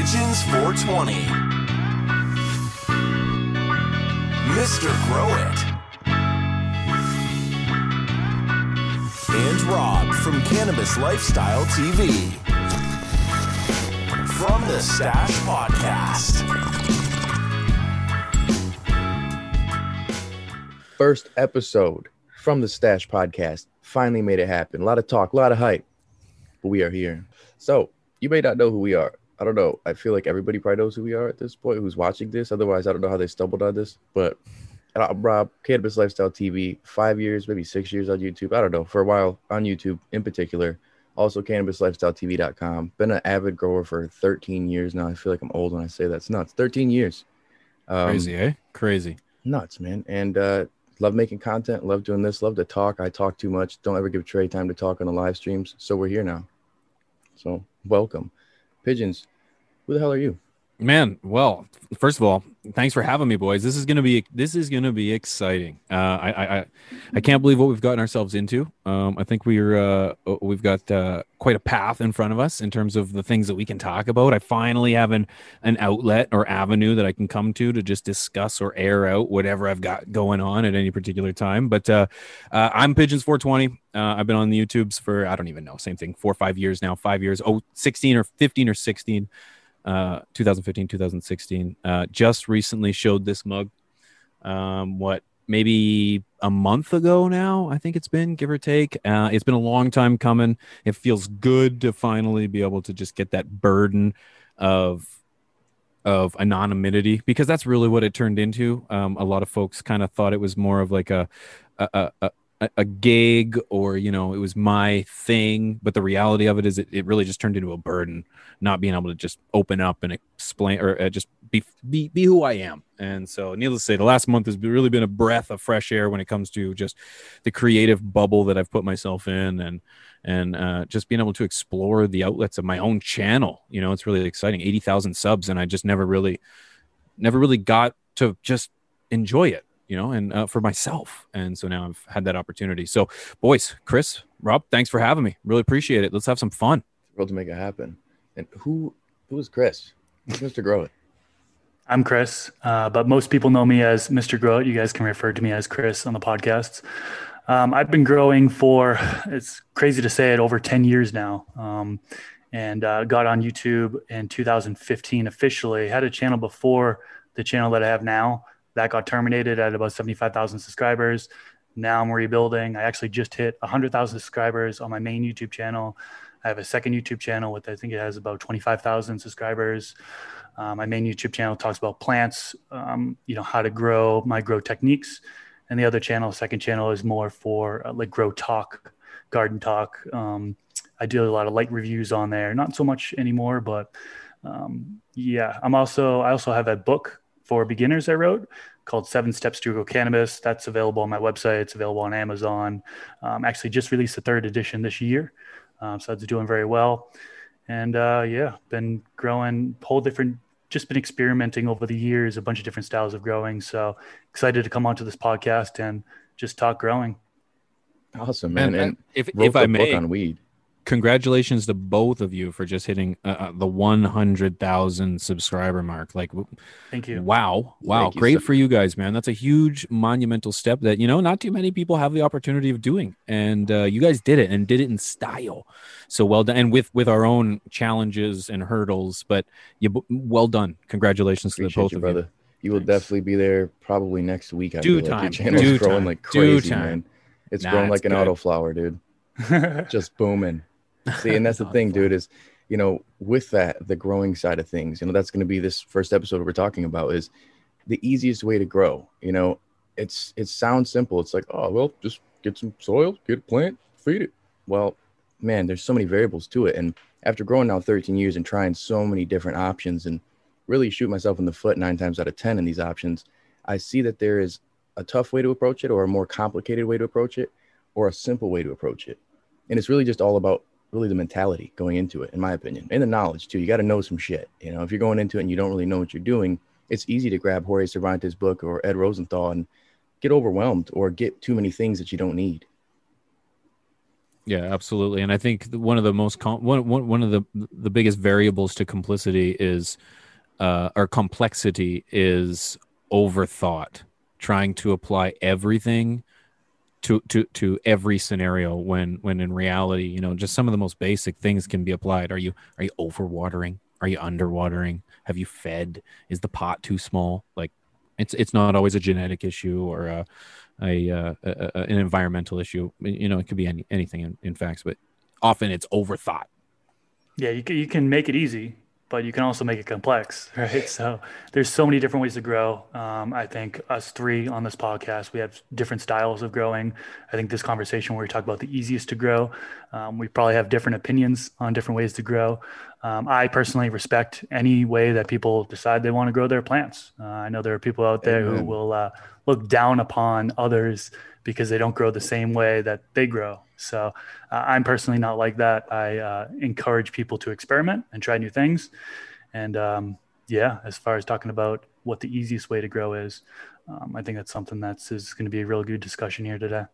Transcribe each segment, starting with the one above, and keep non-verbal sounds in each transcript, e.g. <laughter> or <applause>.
Pigeons 420. Mr. Grow It. And Rob from Cannabis Lifestyle TV. From the Stash Podcast. First episode from the Stash Podcast. Finally made it happen. A lot of talk, a lot of hype, but we are here. So you may not know who we are. I don't know. I feel like everybody probably knows who we are at this point who's watching this. Otherwise, I don't know how they stumbled on this. But I'm Rob, Cannabis Lifestyle TV, five years, maybe six years on YouTube. I don't know. For a while on YouTube in particular. Also, cannabislifestyletv.com. Been an avid grower for 13 years now. I feel like I'm old when I say that. It's nuts. 13 years. Um, Crazy, eh? Crazy. Nuts, man. And uh, love making content. Love doing this. Love to talk. I talk too much. Don't ever give Trey time to talk on the live streams. So we're here now. So welcome. Pigeons, who the hell are you? Man, well, first of all, thanks for having me, boys. This is gonna be this is gonna be exciting. Uh, I, I I can't believe what we've gotten ourselves into. Um, I think we're uh, we've got uh, quite a path in front of us in terms of the things that we can talk about. I finally have an an outlet or avenue that I can come to to just discuss or air out whatever I've got going on at any particular time. But uh, uh, I'm Pigeons 420. Uh, I've been on the YouTubes for I don't even know, same thing, four or five years now, five years, oh, 16 or 15 or 16 uh 2015 2016 uh just recently showed this mug um what maybe a month ago now i think it's been give or take. Uh it's been a long time coming. It feels good to finally be able to just get that burden of of anonymity because that's really what it turned into. Um a lot of folks kind of thought it was more of like a a, a, a, gig or you know it was my thing but the reality of it is it, it really just turned into a burden not being able to just open up and explain or uh, just be, be be who i am. And so needless to say the last month has really been a breath of fresh air when it comes to just the creative bubble that i've put myself in and and uh, just being able to explore the outlets of my own channel. You know it's really exciting 80000 subs and i just never really never really got to just enjoy it you know, and uh, for myself. And so now I've had that opportunity. So, boys, Chris, Rob, thanks for having me. Really appreciate it. Let's have some fun. Thrilled to make it happen. And who who is Chris? Who's Mr. Grow It? I'm Chris, uh, but most people know me as Mr. Grow It. You guys can refer to me as Chris on the podcasts. Um, I've been growing for, it's crazy to say it, over 10 years now. Um, and uh, got on YouTube in 2015 officially. Had a channel before the channel that I have now that got terminated at about 75,000 subscribers. Now I'm rebuilding. I actually just hit 100,000 subscribers on my main YouTube channel. I have a second YouTube channel with I think it has about 25,000 subscribers. Uh, my main YouTube channel talks about plants, um, you know, how to grow, my grow techniques. And the other channel, second channel, is more for uh, like grow talk, garden talk. Um, I do a lot of light reviews on there, not so much anymore, but um, yeah, I'm also I also have a book for beginners I wrote called Seven Steps to Grow Cannabis. That's available on my website. It's available on Amazon. Um, actually, just released the third edition this year, um, so it's doing very well. And uh, yeah, been growing whole different. Just been experimenting over the years, a bunch of different styles of growing. So excited to come onto this podcast and just talk growing. Awesome, man! And, and if if I may, on weed congratulations to both of you for just hitting uh, uh the 100,000 subscriber mark. Like, thank you. Wow. Wow. Thank Great you, for you guys, man. That's a huge monumental step that, you know, not too many people have the opportunity of doing. And uh, you guys did it and did it in style. So well done. And with, with our own challenges and hurdles, but you well done. Congratulations Appreciate to the both you, of brother. you. You will definitely be there probably next week. I Do time. Like your channel's Do growing time. like crazy, Do time. man. It's nah, growing like an good. auto flower, dude. <laughs> Just booming. See, and that's the <laughs> thing, dude, is you know, with that, the growing side of things, you know, that's going to be this first episode we're talking about is the easiest way to grow. You know, it's it sounds simple. It's like, oh well, just get some soil, get a plant, feed it. Well, man, there's so many variables to it. And after growing now 13 years and trying so many different options and really shoot myself in the foot nine times out of 10 in these options, I see that there is a tough way to approach it or a more complicated way to approach it or a simple way to approach it. And it's really just all about really the mentality going into it, in my opinion, and the knowledge too. You got to know some shit. You know, if you're going into it and you don't really know what you're doing, it's easy to grab Jorge Cervantes' book or Ed Rosenthal and get overwhelmed or get too many things that you don't need. Yeah, absolutely. And I think one of the most com- one, one one of the the biggest variables to complicity is uh, or complexity is overthought, trying to apply everything to to to every scenario when when in reality, you know, just some of the most basic things can be applied. Are you are you overwatering? Are you underwatering? Have you fed? Is the pot too small? Like it's it's not always a genetic issue or a, a, uh, a, a an environmental issue. You know, it could be any, anything in, in facts, but often it's overthought. Yeah, you can, you can make it easy, but you can also make it complex, <laughs> right? So there's so many different ways to grow. Um, I think us three on this podcast, we have different styles of growing. I think this conversation where we talk about the easiest to grow, um, we probably have different opinions on different ways to grow. Um, I personally respect any way that people decide they want to grow their plants. Uh, I know there are people out there who will uh, look down upon others because they don't grow the same way that they grow. So uh, I'm personally not like that. I uh, encourage people to experiment and try new things. And um, yeah, as far as talking about what the easiest way to grow is, um, I think that's something that's is going to be a real good discussion here today.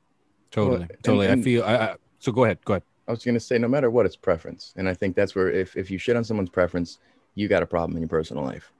Totally, and- totally. I and- feel. I, I, so go ahead. Go ahead. I was gonna say, no matter what, it's preference, and I think that's where if if you shit on someone's preference, you got a problem in your personal life.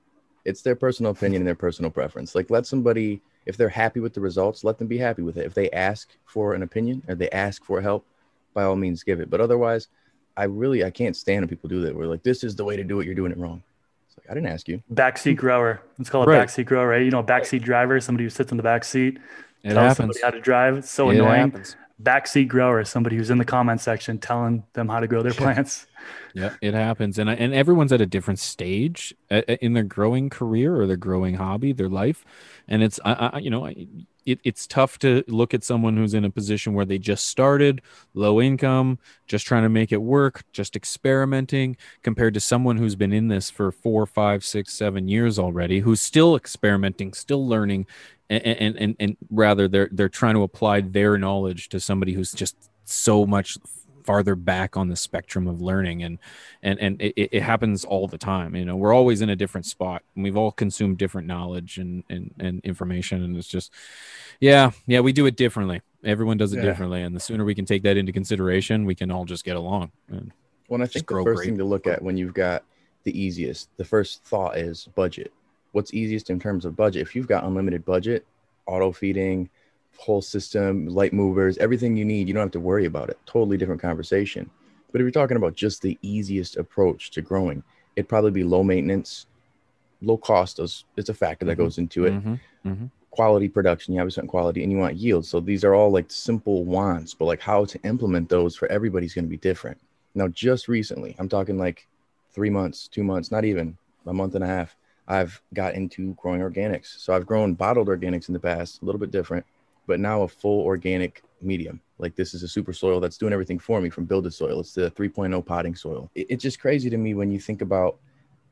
It's their personal opinion and their personal preference. Like let somebody, if they're happy with the results, let them be happy with it. If they ask for an opinion or they ask for help, by all means give it. But otherwise, I really I can't stand when people do that. We're like, this is the way to do it. You're doing it wrong. It's like I didn't ask you. Backseat grower. Let's call it Right. backseat grower, right? You know, a backseat driver, somebody who sits in the back seat, It tells happens. somebody how to drive. It's so It annoying. happens. Backseat grower somebody who's in the comment section telling them how to grow their plants. Yeah, it happens, and and everyone's at a different stage uh, uh, in their growing career or their growing hobby, their life, and it's I, I you know I- it, it's tough to look at someone who's in a position where they just started, low income, just trying to make it work, just experimenting, compared to someone who's been in this for four, five, six, seven years already, who's still experimenting, still learning, and and and, and rather they're they're trying to apply their knowledge to somebody who's just so much farther back on the spectrum of learning and and and it, it happens all the time you know we're always in a different spot and we've all consumed different knowledge and and, and information and it's just yeah yeah we do it differently everyone does it Yeah. differently and the sooner we can take that into consideration we can all just get along and Well, and I Just think the first great. thing to look at when you've got the easiest, the first thought is budget. What's easiest in terms of budget? If you've got unlimited budget, auto feeding, whole system, light movers, everything you need, you don't have to worry about it. Totally different conversation. But if you're talking about just the easiest approach to growing, it'd probably be low maintenance, low cost is, is a factor that Mhm. goes into it Mhm, mhm. quality production you have a certain quality and you want yield so these are all like simple wants but like how to implement those for everybody's going to be different now just recently i'm talking like three months two months not even a month and a half i've got into growing organics so i've grown bottled organics in the past a little bit different but now a full organic medium like this is a super soil that's doing everything for me from Build a Soil it's the 3.0 potting soil It- it's just crazy to me when you think about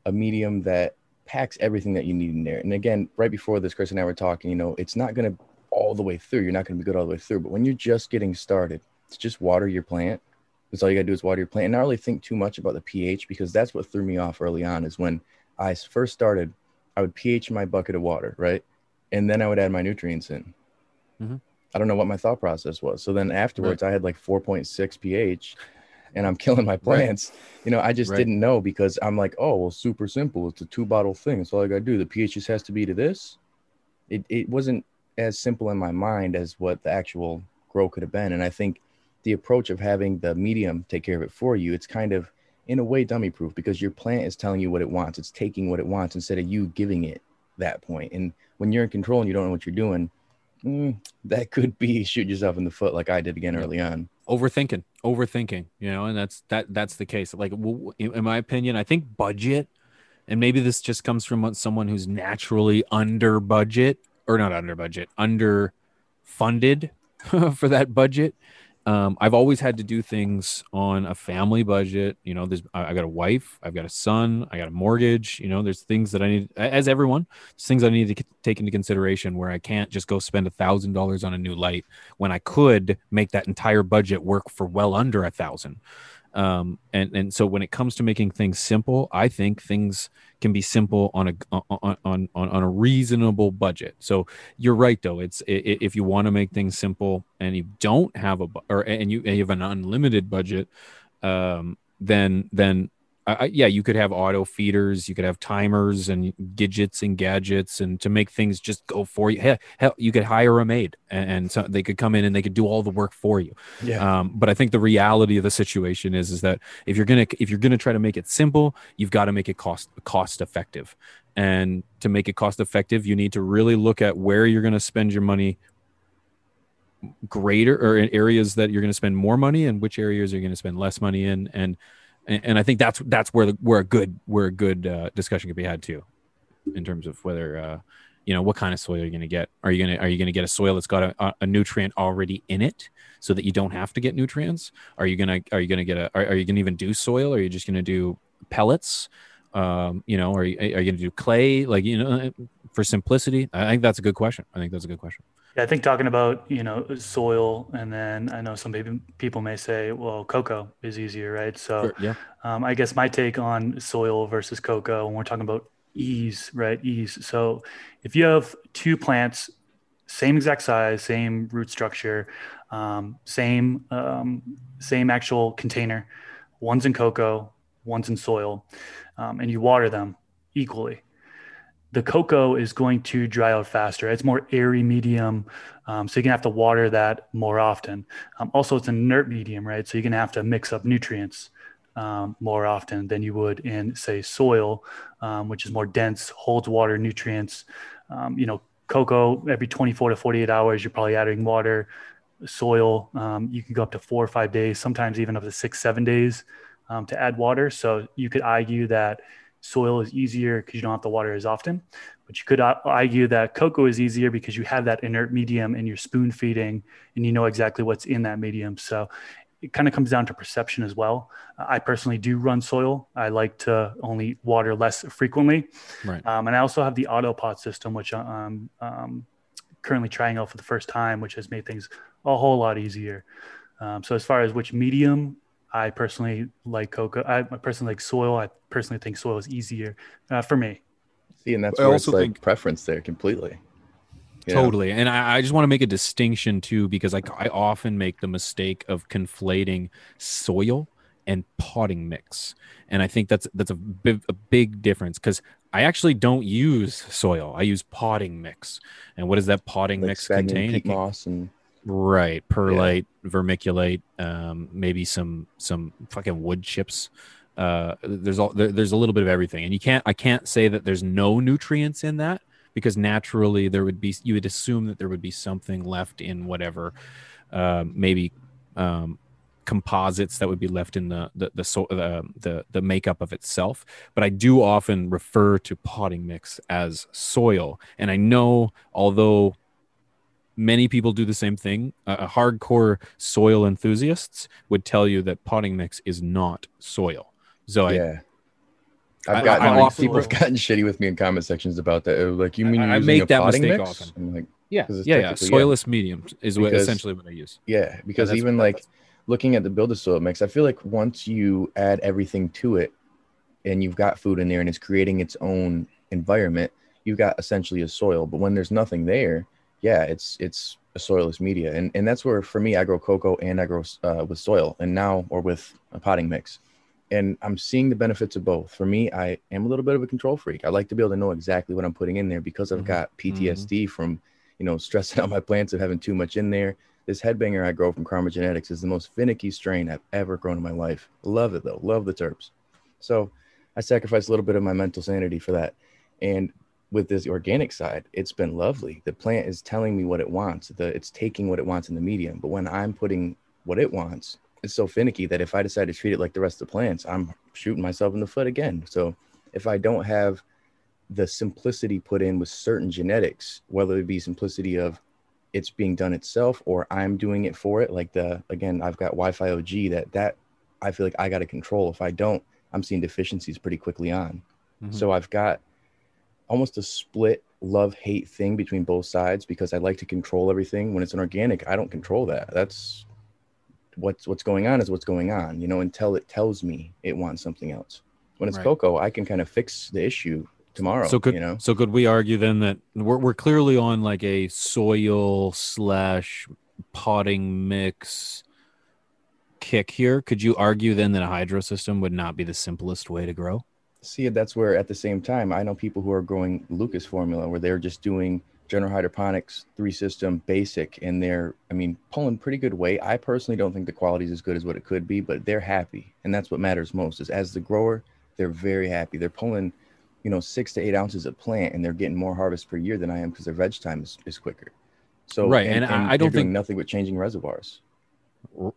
a medium that packs everything that you need in there. And again, right before this, Chris and I were talking, you know, it's not going to all the way through. You're not going to be good all the way through. But when you're just getting started, it's just water your plant. That's all you got to do is water your plant and not really think too much about the pH because that's what threw me off early on is when I first started, I would pH my bucket of water, right? And then I would add my nutrients in. Mhm. I don't know what my thought process was. So then afterwards, I had like 4.6 pH and I'm killing my <laughs> plants. You know, I just Right. didn't know because I'm like, oh, well, super simple. It's a two bottle thing. That's all I got to do. The pH just has to be to this. It, it wasn't as simple in my mind as what the actual grow could have been. And I think the approach of having the medium take care of it for you, it's kind of in a way dummy proof because your plant is telling you what it wants. It's taking what it wants instead of you giving it that point. And when you're in control and you don't know what you're doing, mm, that could be <laughs> shoot yourself in the foot like I did again early on. overthinking overthinking you know and that's that that's the case like in my opinion i think budget and maybe this just comes from someone who's naturally under budget or not under budget under funded <laughs> for that budget um, i've always had to do things on a family budget you know there's i got a wife i've got a son i got a mortgage you know there's things that i need as everyone things i need to take into consideration where i can't just go spend a thousand dollars on a new light when I could make that entire budget work for well under a thousand. Um, and and so when it comes to making things simple, I think things can be simple on a on on on, a reasonable budget. So you're right though. It's if you want to make things simple and you don't have a or and you, and you have an unlimited budget, um, then then I, yeah, you could have auto feeders, you could have timers and gadgets and gadgets, and to make things just go for you. Hell, hell you could hire a maid, and, and, so they could come in and they could do all the work for you. Yeah. Um, but I think the reality of the situation is is that if you're gonna if you're gonna try to make it simple, you've got to make it cost cost effective, and to make it cost effective, you need to really look at where you're gonna spend your money greater or in areas that you're going to spend more money and which areas you're going to spend less money in and and, and I think that's that's where the, where a good where a good uh, discussion could be had too, in terms of whether uh, you know what kind of soil are you're going to get. Are you going to are you going to get a soil that's got a, a nutrient already in it, so that you don't have to get nutrients? Are you gonna are you gonna get a are, are you gonna even do soil? Or are you just gonna do pellets? Um, you know, are you, are you gonna do clay? Like you know, for simplicity, I think that's a good question. I think that's a good question. Yeah, I think talking about you know soil, and then I know some people may say, well, coco is easier, right? So, sure, yeah. Um, I guess my take on soil versus coco, when we're talking about ease, right? Ease. So, if you have two plants, same exact size, same root structure, um, same um, same actual container, one's in coco, one's in soil, um, and you water them equally the coco is going to dry out faster. It's more airy medium, um, so you're gonna have to water that more often. Um, also, it's an inert medium, right? So you're gonna have to mix up nutrients um, more often than you would in, say, soil, um, which is more dense, holds water, nutrients. Um, you know, coco every 24 to 48 hours, you're probably adding water. Soil, um, you can go up to four or five days, sometimes even up to six, seven days to add water. So you could argue that soil is easier because you don't have to water as often. But you could argue that coco is easier because you have that inert medium and you're spoon feeding and you know exactly what's in that medium. So it kind of comes down to perception as well. I personally do run soil. I like to only water less frequently. Right. Um, and I also have the auto pot system, which I'm um, currently trying out for the first time, which has made things a whole lot easier. Um, so as far as which medium I personally like coco. I personally like soil. I personally think soil is easier uh, for me. See, and that's I where also it's like think, preference there completely. totally. And I, I just want to make a distinction too, because I, I often make the mistake of conflating soil and potting mix. And I think that's that's a big, a big difference because I actually don't use soil. I use potting mix. And what does that potting like mix contain? Peat moss and Right, perlite, yeah. vermiculite, um, maybe some some fucking wood chips. Uh, there's all there, there's a little bit of everything, and you can't I can't say that there's no nutrients in that because naturally there would be you would assume that there would be something left in whatever, uh, maybe um, composites that would be left in the the the, so, the the the makeup of itself. But I do often refer to potting mix as soil, and I know although many people do the same thing. Uh, hardcore soil enthusiasts would tell you that potting mix is not soil. So yeah. I, I've gotten I, people have gotten shitty with me in comment sections about that. Like, you mean I, using make a that potting mistake mix? often. I'm like, yeah, yeah, yeah. Soilless yeah. medium is because, essentially what I use. Yeah, because yeah, even like looking at the build a soil mix, I feel like once you add everything to it, and you've got food in there, and it's creating its own environment, you've got essentially a soil. But when there's nothing there, yeah, it's it's a soilless media, and and that's where for me I grow coco and I grow uh, with soil, and now or with a potting mix, and I'm seeing the benefits of both. For me, I am a little bit of a control freak. I like to be able to know exactly what I'm putting in there because I've mm-hmm. got PTSD mm-hmm. from you know stressing <laughs> out my plants of having too much in there. This headbanger I grow from Karma Genetics is the most finicky strain I've ever grown in my life. Love it though, love the terps. So I sacrifice a little bit of my mental sanity for that. And with this organic side, it's been lovely. The plant is telling me what it wants. The it's taking what it wants in the medium. But when I'm putting what it wants, it's so finicky that if I decide to treat it like the rest of the plants, I'm shooting myself in the foot again. So if I don't have the simplicity put in with certain genetics, whether it be simplicity of it's being done itself or I'm doing it for it, like the again, I've got Wi-Fi OG that that I feel like I got to control. If I don't, I'm seeing deficiencies pretty quickly on. Mm-hmm. So I've got almost a split love hate thing between both sides because I like to control everything. When it's an organic, I don't control that. That's what's what's going on is what's going on, you know, until it tells me it wants something else. When it's Right. coco, I can kind of fix the issue tomorrow. so could you know, so could we argue then that we're we're clearly on like a soil slash potting mix kick here? Could you argue then that a hydro system would not be the simplest way to grow? See that's where at the same time I know people who are growing Lucas formula where they're just doing general hydroponics three system basic and they're I mean pulling pretty good weight. I personally don't think the quality is as good as what it could be, but they're happy and that's what matters most is as the grower they're very happy. They're pulling you know six to eight ounces of plant and they're getting more harvest per year than I am because their veg time is, is quicker. So Right, and I- I don't doing think- nothing but changing reservoirs.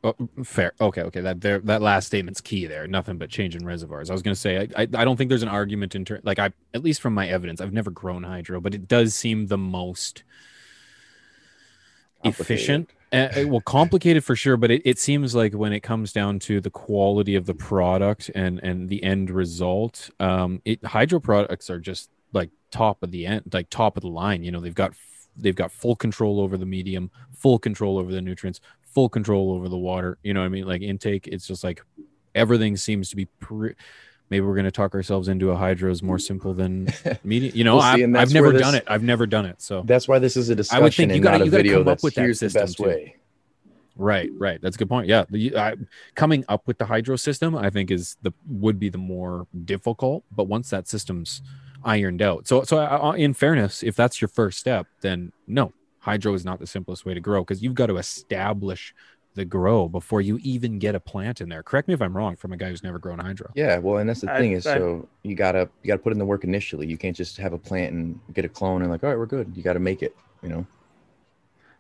Uh, fair. Okay. Okay. That there, that last statement's key there. Nothing but changing reservoirs. I was going to say, I, I, I don't think there's an argument in ter- like I, at least from my evidence, I've never grown hydro, but it does seem the most efficient. Uh, well, complicated for sure, but it, it seems like when it comes down to the quality of the product and and the end result, um, it hydro products are just like top of the end, like top of the line. You know, they've got they've got full control over the medium, full control over the nutrients, full control over the water. You know what I mean? Like intake, it's just like everything seems to be. Pre- Maybe we're going to talk ourselves into a hydro is more simple than <laughs> medium. You know, Well, see, I've, I've never this- done it. I've never done it. So That's why this is a discussion I would think you gotta- not a you gotta video come up with that the system, best too. way. Right, right. That's a good point. Yeah, the, I, coming up with the hydro system, I think, is the would be the more difficult. But once that system's ironed out, so so uh, in fairness, if that's your first step, then no, hydro is not the simplest way to grow because you've got to establish the grow before you even get a plant in there. Correct me if I'm wrong. From a guy who's never grown hydro. Yeah, well, and that's the I- thing is, I- so you gotta you gotta put in the work initially. You can't just have a plant and get a clone and like, all right, we're good. You got to make it. You know.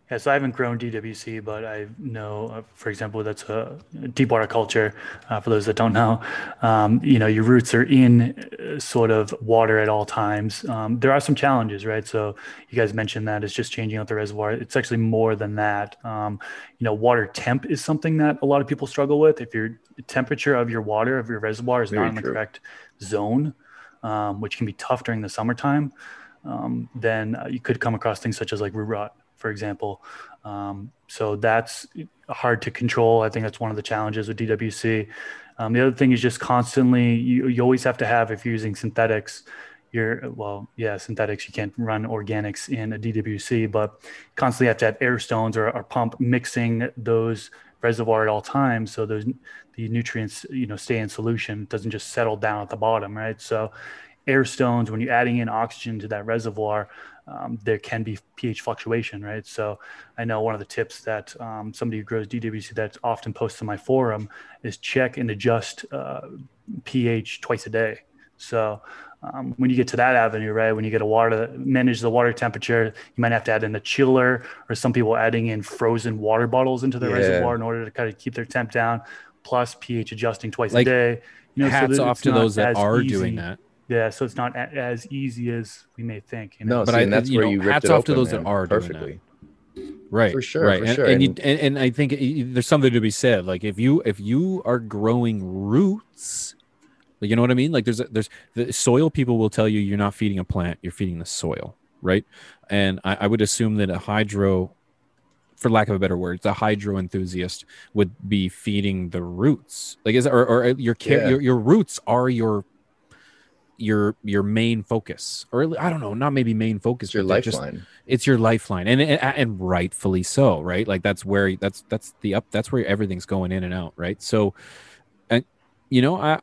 Yeah, so I haven't grown DWC, but I know, uh, for example, that's a deep water culture. Uh, for those that don't know, um, you know, your roots are in uh, sort of water at all times. Um, there are some challenges, right? So you guys mentioned that it's just changing out the reservoir. It's actually more than that. Um, you know, water temp is something that a lot of people struggle with. If your temperature of your water of your reservoir is Very not in the correct zone, um, which can be tough during the summertime, um, then uh, you could come across things such as like root rot, for example. Um, so that's hard to control. I think that's one of the challenges with DWC. Um, the other thing is just constantly, you, you always have to have, if you're using synthetics, you're, well, yeah, synthetics, you can't run organics in a DWC, but constantly have to have air stones or a pump mixing those reservoir at all times. So those, the nutrients, you know, stay in solution. It doesn't just settle down at the bottom, right? So air stones, when you're adding in oxygen to that reservoir, um, there can be pH fluctuation, right? So I know one of the tips that um, somebody who grows DWC that's often posts in my forum is check and adjust uh, pH twice a day. So um, when you get to that avenue, right, when you get a water manage the water temperature, you might have to add in a chiller, or some people adding in frozen water bottles into their Yeah. reservoir in order to kind of keep their temp down, plus pH adjusting twice Like, a day. You know, Hats that off to those that are easy. doing that. Yeah, so it's not a- as easy as we may think. You know? No, But see, I- and that's you where know, you ripped hats it off to open, those that are doing that. perfectly. right For sure, right for and, sure. and, you, And- and, and i think y- there's something to be said like if you if you are growing roots you know what i mean like there's a, there's the soil people will tell you you're not feeding a plant you're feeding the soil right and i, I would assume that a hydro for lack of a better word the hydro enthusiast would be feeding the roots like is or, or uh, your care Yeah. your, your roots are your your your main focus or i don't know not maybe main focus It's your they're just- lifeline. it's your lifeline and, and and rightfully so right? Like that's where that's that's the up that's where everything's going in and out right? So and you know i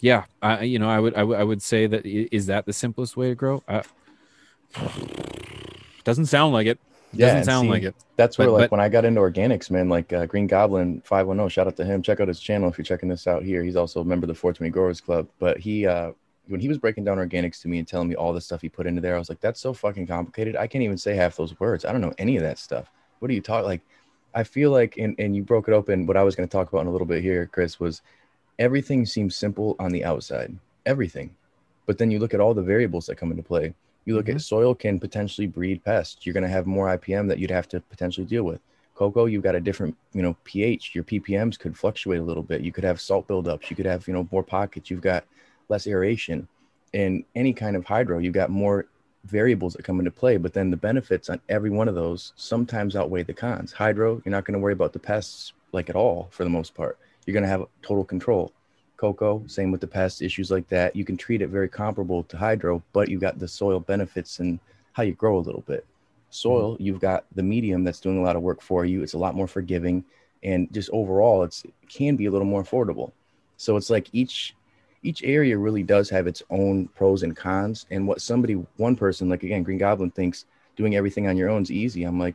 yeah i you know i would i would, I would say that is that the simplest way to grow? I, <sighs> doesn't sound like it Yeah, doesn't sound see, like it That's where, But- like, but- when I got into organics, man, like uh, Green Goblin 510, shout out to him. Check out his channel if you're checking this out here. He's also a member of the 420 Growers Club. But he, uh, when he was breaking down organics to me and telling me all the stuff he put into there, I was like, that's so fucking complicated. I can't even say half those words. I don't know any of that stuff. What are you talking? Like, I feel like, and, and you broke it open. What I was going to talk about in a little bit here, Chris, was everything seems simple on the outside. Everything. But then you look at all the variables that come into play. You look at mm-hmm. soil can potentially breed pests. You're going to have more IPM that you'd have to potentially deal with. Coco, you've got a different, you know, pH. Your ppms could fluctuate a little bit. You could have salt buildups. You could have, you know, more pockets. You've got less aeration. In any kind of hydro, you've got more variables that come into play, but then the benefits on every one of those sometimes outweigh the cons. Hydro, you're not going to worry about the pests like at all for the most part. You're going to have total control. Coco, same with the pest issues like that. You can treat it very comparable to hydro, but you got the soil benefits and how you grow a little bit. Soil, mm-hmm. you've got the medium that's doing a lot of work for you. It's a lot more forgiving, and just overall, it's it can be a little more affordable. So it's like each each area really does have its own pros and cons. And what somebody, one person, like again, Green Goblin thinks doing everything on your own is easy. I'm like,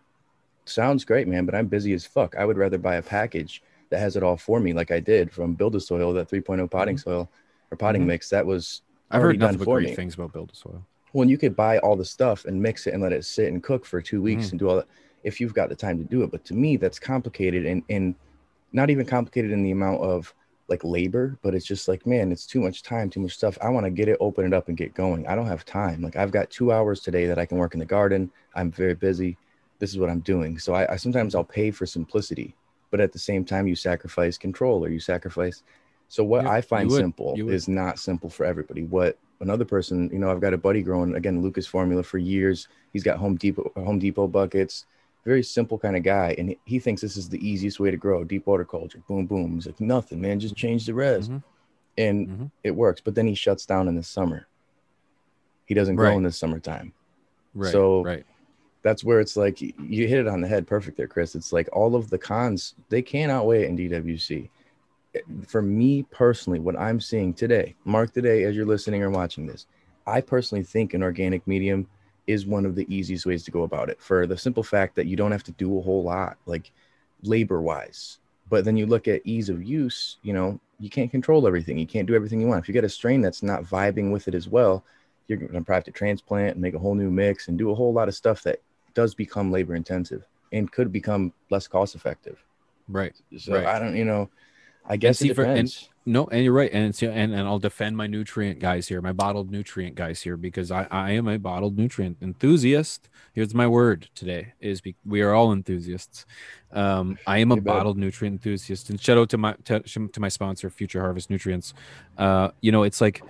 sounds great, man, but I'm busy as fuck. I would rather buy a package that has it all for me, like I did from Build a Soil, that 3.0 potting Mm-hmm. soil or potting Mhm. mix. That was I've heard done nothing but great me. things about build a soil. When you could buy all the stuff and mix it and let it sit and cook for two weeks Mhm. and do all that, if you've got the time to do it. But to me, that's complicated and and not even complicated in the amount of like labor, but it's just like, man, it's too much time, too much stuff. I want to get it, open it up, and get going. I don't have time. Like I've got two hours today that I can work in the garden. I'm very busy. This is what I'm doing. So I, I sometimes I'll pay for simplicity, but at the same time, you sacrifice control or you sacrifice. So what Yeah, I find would. simple is not simple for everybody. What another person, you know, I've got a buddy growing again Lucas Formula for years. He's got Home Depot Home Depot buckets very simple kind of guy, and he, thinks this is the easiest way to grow deep water culture. Boom, boom. He's like, nothing, man. Just change the res, Mhm. and Mhm. it works. But then he shuts down in the summer. He doesn't grow Right. in the summertime. Right. So- right. That's where it's like you hit it on the head, perfect there, Chris. It's like all of the cons they can outweigh in DWC. Eh, for me personally, what I'm seeing today, mark the day as you're listening or watching this, I personally think an organic medium is one of the easiest ways to go about it for the simple fact that you don't have to do a whole lot, like labor wise. But then you look at ease of use, you know, you can't control everything. You can't do everything you want. If you get a strain that's not vibing with it as well, you're going to have to transplant and make a whole new mix and do a whole lot of stuff that does become labor intensive and could become less cost effective. Right. So Right. I don't, you know, I guess see, it for- and- No, and you're right, and it's and, and I'll defend my nutrient guys here, my bottled nutrient guys here, because I, I am a bottled nutrient enthusiast. Here's my word today: is be, we are all enthusiasts. Um, I am a bottled nutrient enthusiast, and shout out to my to, to my sponsor, Future Harvest Nutrients. Uh, you know, it's like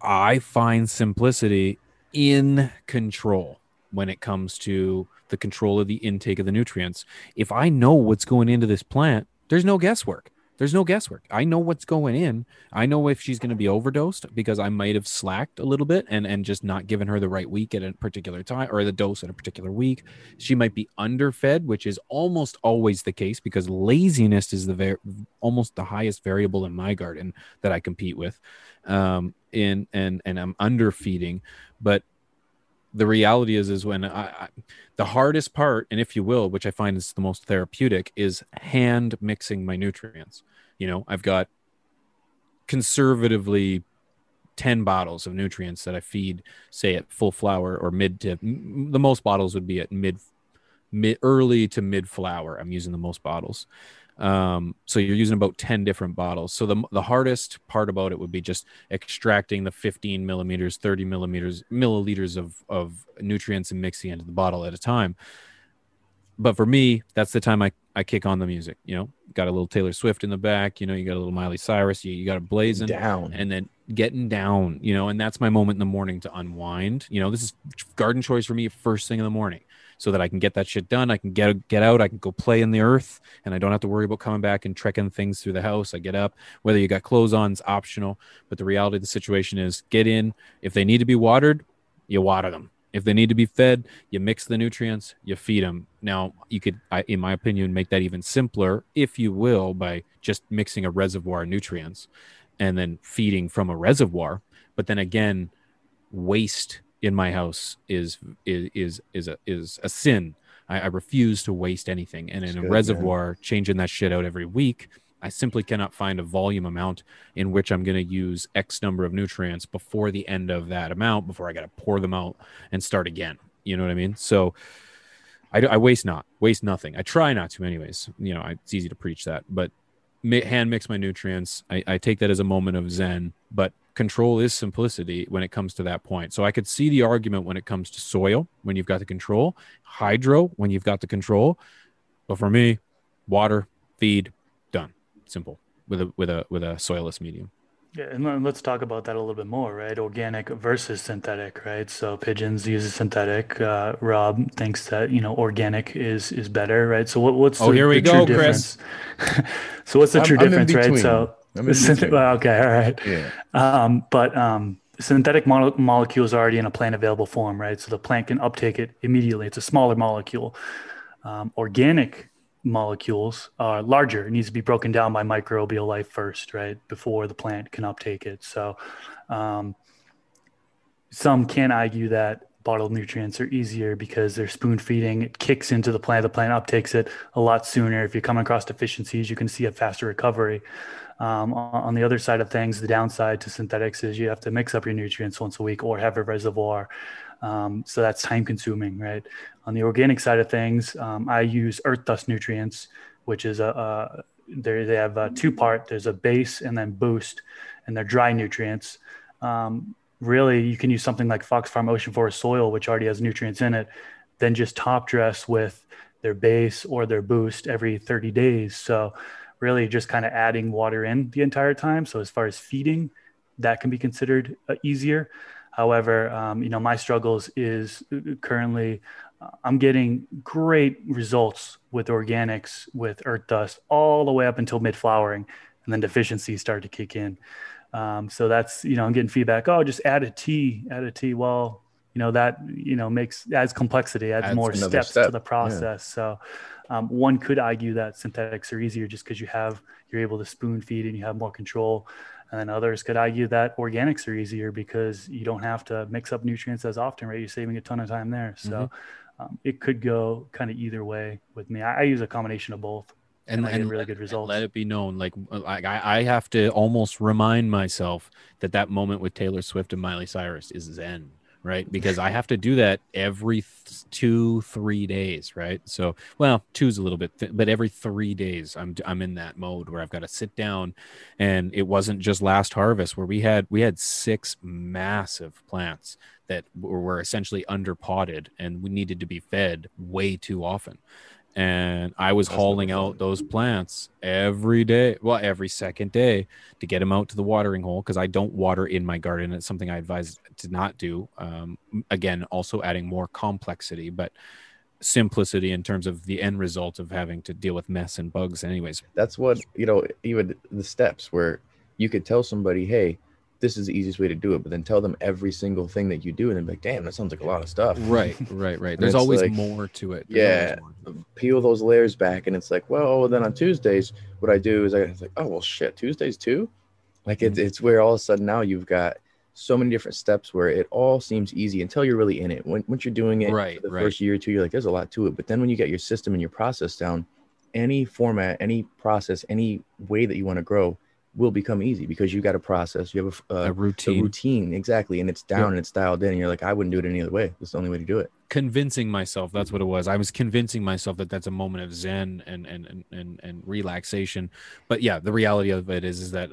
I find simplicity in control when it comes to the control of the intake of the nutrients. If I know what's going into this plant, there's no guesswork. There's no guesswork. I know what's going in. I know if she's going to be overdosed because I might have slacked a little bit and and just not given her the right week at a particular time or the dose at a particular week. She might be underfed, which is almost always the case because laziness is the ver- almost the highest variable in my garden that I compete with. Um, in and and I'm underfeeding, but the reality is is when I, I the hardest part and if you will which i find is the most therapeutic is hand mixing my nutrients. You know i've got conservatively 10 bottles of nutrients that i feed say at full flower or mid to the most bottles would be at mid mid early to mid flower. I'm using the most bottles um, so you're using about 10 different bottles. So the, the hardest part about it would be just extracting the 15 millimeters 30 millimeters milliliters of, of nutrients and mixing into the bottle at a time. But for me that's the time i, I kick on the music you know? Got a little taylor swift in the back you know you got a little miley cyrus you, you got a blazing Down. and then getting down, you know, and that's my moment in the morning to unwind. You know, this is garden choice for me first thing in the morning so that I can get that shit done. I can get get out, I can go play in the earth and I don't have to worry about coming back and trekking things through the house. I get up, whether you got clothes on, is optional, but the reality of the situation is get in. If they need to be watered, you water them. If they need to be fed, you mix the nutrients, you feed them. Now, you could, I, in my opinion, make that even simpler, if you will, by just mixing a reservoir of nutrients and then feeding from a reservoir. But then again, waste in my house is is is is a is a sin. I, I refuse to waste anything. And in That's a good, man. reservoir, changing that shit out every week, I simply cannot find a volume amount in which I'm going to use X number of nutrients before the end of that amount, before I got to pour them out and start again. You know what I mean? So I, I waste not, waste nothing. I try not to, anyways. You know, I, it's easy to preach that, but mi- hand mix my nutrients. I, I take that as a moment of zen, but control is simplicity when it comes to that point. So I could see the argument when it comes to soil, when you've got the control, hydro, when you've got the control. But for me, water, feed, done. Simple with a with a with a soilless medium. Yeah, and let's talk about that a little bit more, right? Organic versus synthetic, right? So pigeons use synthetic. Uh, Rob thinks that you know organic is is better, right? So what, what's Oh, the, here we the go, Chris. <laughs> so what's the I'm- true I'm difference, right? So I'm in Synth- well, okay, all right. Yeah. Um, but um, synthetic mo- molecules are already in a plant available form, right? So the plant can uptake it immediately. It's a smaller molecule. Um, organic molecules are larger. It needs to be broken down by microbial life first, right? Before the plant can uptake it. So um, some can argue that bottled nutrients are easier because they're spoon feeding. It kicks into the plant. The plant uptakes it a lot sooner. If you come across deficiencies, you can see a faster recovery. Um, on the other side of things, the downside to synthetics is you have to mix up your nutrients once a week or have a reservoir. Um, so that's time consuming, right? On the organic side of things, um, I use earth dust nutrients, which is a, a they they have a two part. There's a base and then boost, and they're dry nutrients. Um, really, you can use something like Fox Farm Ocean Forest soil, which already has nutrients in it, then just top dress with their base or their boost every 30 days. So really just kind of adding water in the entire time. So as far as feeding, that can be considered uh, easier. However, um, you know, my struggles is uh, currently uh, I'm getting great results with organics with earth dust all the way up until mid flowering, and then deficiencies start to kick in. Um, so that's you know I'm getting feedback. Oh, just add a T, add a T. Well, you know that you know makes adds complexity, adds, Adds more steps step, to the process. So um, one could argue that synthetics are easier just because you have you're able to spoon feed and you have more control. And then others could argue that organics are easier because you don't have to mix up nutrients as often, right? You're saving a ton of time there. So um, it could go kind of either way with me. I, I use a combination of both. and, get and really good results. Let it be known, like like I, I have to almost remind myself that that moment with Taylor Swift and Miley Cyrus is zen, right? Because I have to do that every th- two, three days, right? So, well, two's a little bit, th- but every three days, I'm I'm in that mode where I've got to sit down, and it wasn't just last harvest where we had we had six massive plants that were, essentially under potted and we needed to be fed way too often and I was That's hauling out those plants every day, well, every second day to get them out to the watering hole because I don't water in my garden. It's something I advise to not do. Um, again, also adding more complexity, but simplicity in terms of the end result of having to deal with mess and bugs. Anyways, That's what, you know, even the steps where you could tell somebody, hey, this is the easiest way to do it, but then tell them every single thing that you do, and they're like, damn, that sounds like a lot of stuff. right, right, right. <laughs> There's always like- more to it. There's Yeah. always more. Peel those layers back, and it's like, well, then on Tuesdays, what I do is I like, oh well, shit, Tuesdays too. Like it's mm-hmm. it's where all of a sudden now you've got so many different steps where it all seems easy until you're really in it. When once you're doing it Right, for the right. first year or two, you're like, there's a lot to it. But then when you get your system and your process down, any format, any process, any way that you want to grow will become easy because you got a process, you have a, A uh, a, a routine. routine exactly, and it's down and it's dialed in. And you're like, I wouldn't do it any other way. That's the only way to do it. convincing myself that's what it was i was convincing myself that that's a moment of zen and and and and, and relaxation but yeah the reality of it is is that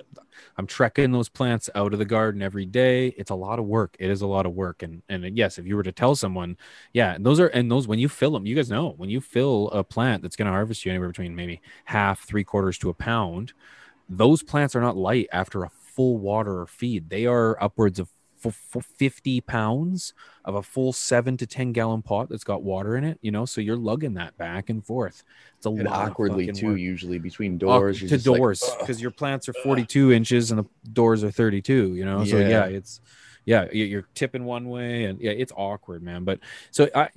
i'm trekking those plants out of the garden every day it's a lot of work it is a lot of work and and yes if you were to tell someone yeah and those are and those when you fill them you guys know when you fill a plant that's going to harvest you anywhere between maybe half three quarters to a pound those plants are not light after a full water or feed they are upwards of f- f- 50 pounds of a full seven to 10 gallon pot that's got water in it, you know, so you're lugging that back and forth. It's a And lot awkwardly too, work. usually between doors. to doors because your plants are 42 inches and the doors are 32, you know, so Yeah. yeah, it's, yeah, you- you're tipping one way and yeah, it's awkward, man. But so I,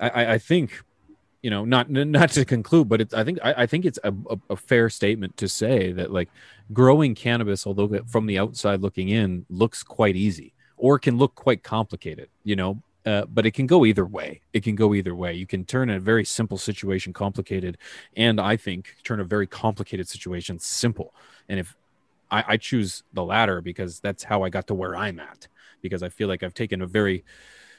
I, I think, you know, not not to conclude, but it's I think I, I think it's a, a, a fair statement to say that like growing cannabis, although from the outside looking in looks quite easy or can look quite complicated, you know, uh, but it can go either way. It can go either way. You can turn a very simple situation complicated, and I think turn a very complicated situation simple. And if I, I choose the latter because that's how I got to where I'm at, because I feel like I've taken a very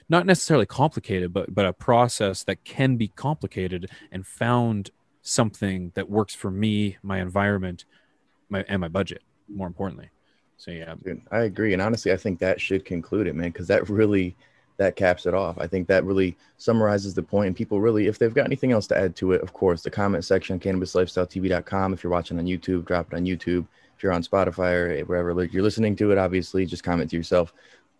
not necessarily complicated, but but a process that can be complicated and found something that works for me, my environment, my and my budget. More importantly, so yeah, Dude, I agree, and honestly, I think that should conclude it, man, because that really that caps it off. I think that really summarizes the point. and people really, if they've got anything else to add to it, of course, the comment section, cannabislifestyletv.com. If you're watching on YouTube, drop it on YouTube. If you're on Spotify or wherever you're listening to it, obviously just comment to yourself.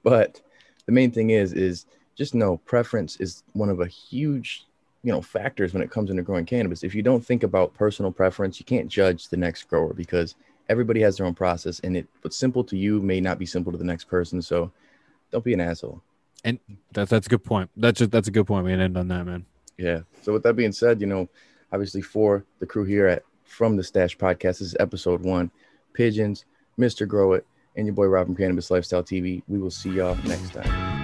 But the main thing is, is just know preference is one of a huge, you know, factors when it comes into growing cannabis. If you don't think about personal preference, you can't judge the next grower because everybody has their own process and it what's simple to you may not be simple to the next person. So don't be an asshole. And that's that's a good point. That's a, that's a good point. We can end on that, man. Yeah. So with that being said, you know, obviously for the crew here at from the Stash Podcast, this is episode one. Pigeons, Mr. Grow It, and your boy Rob from Cannabis Lifestyle TV. We will see y'all next time.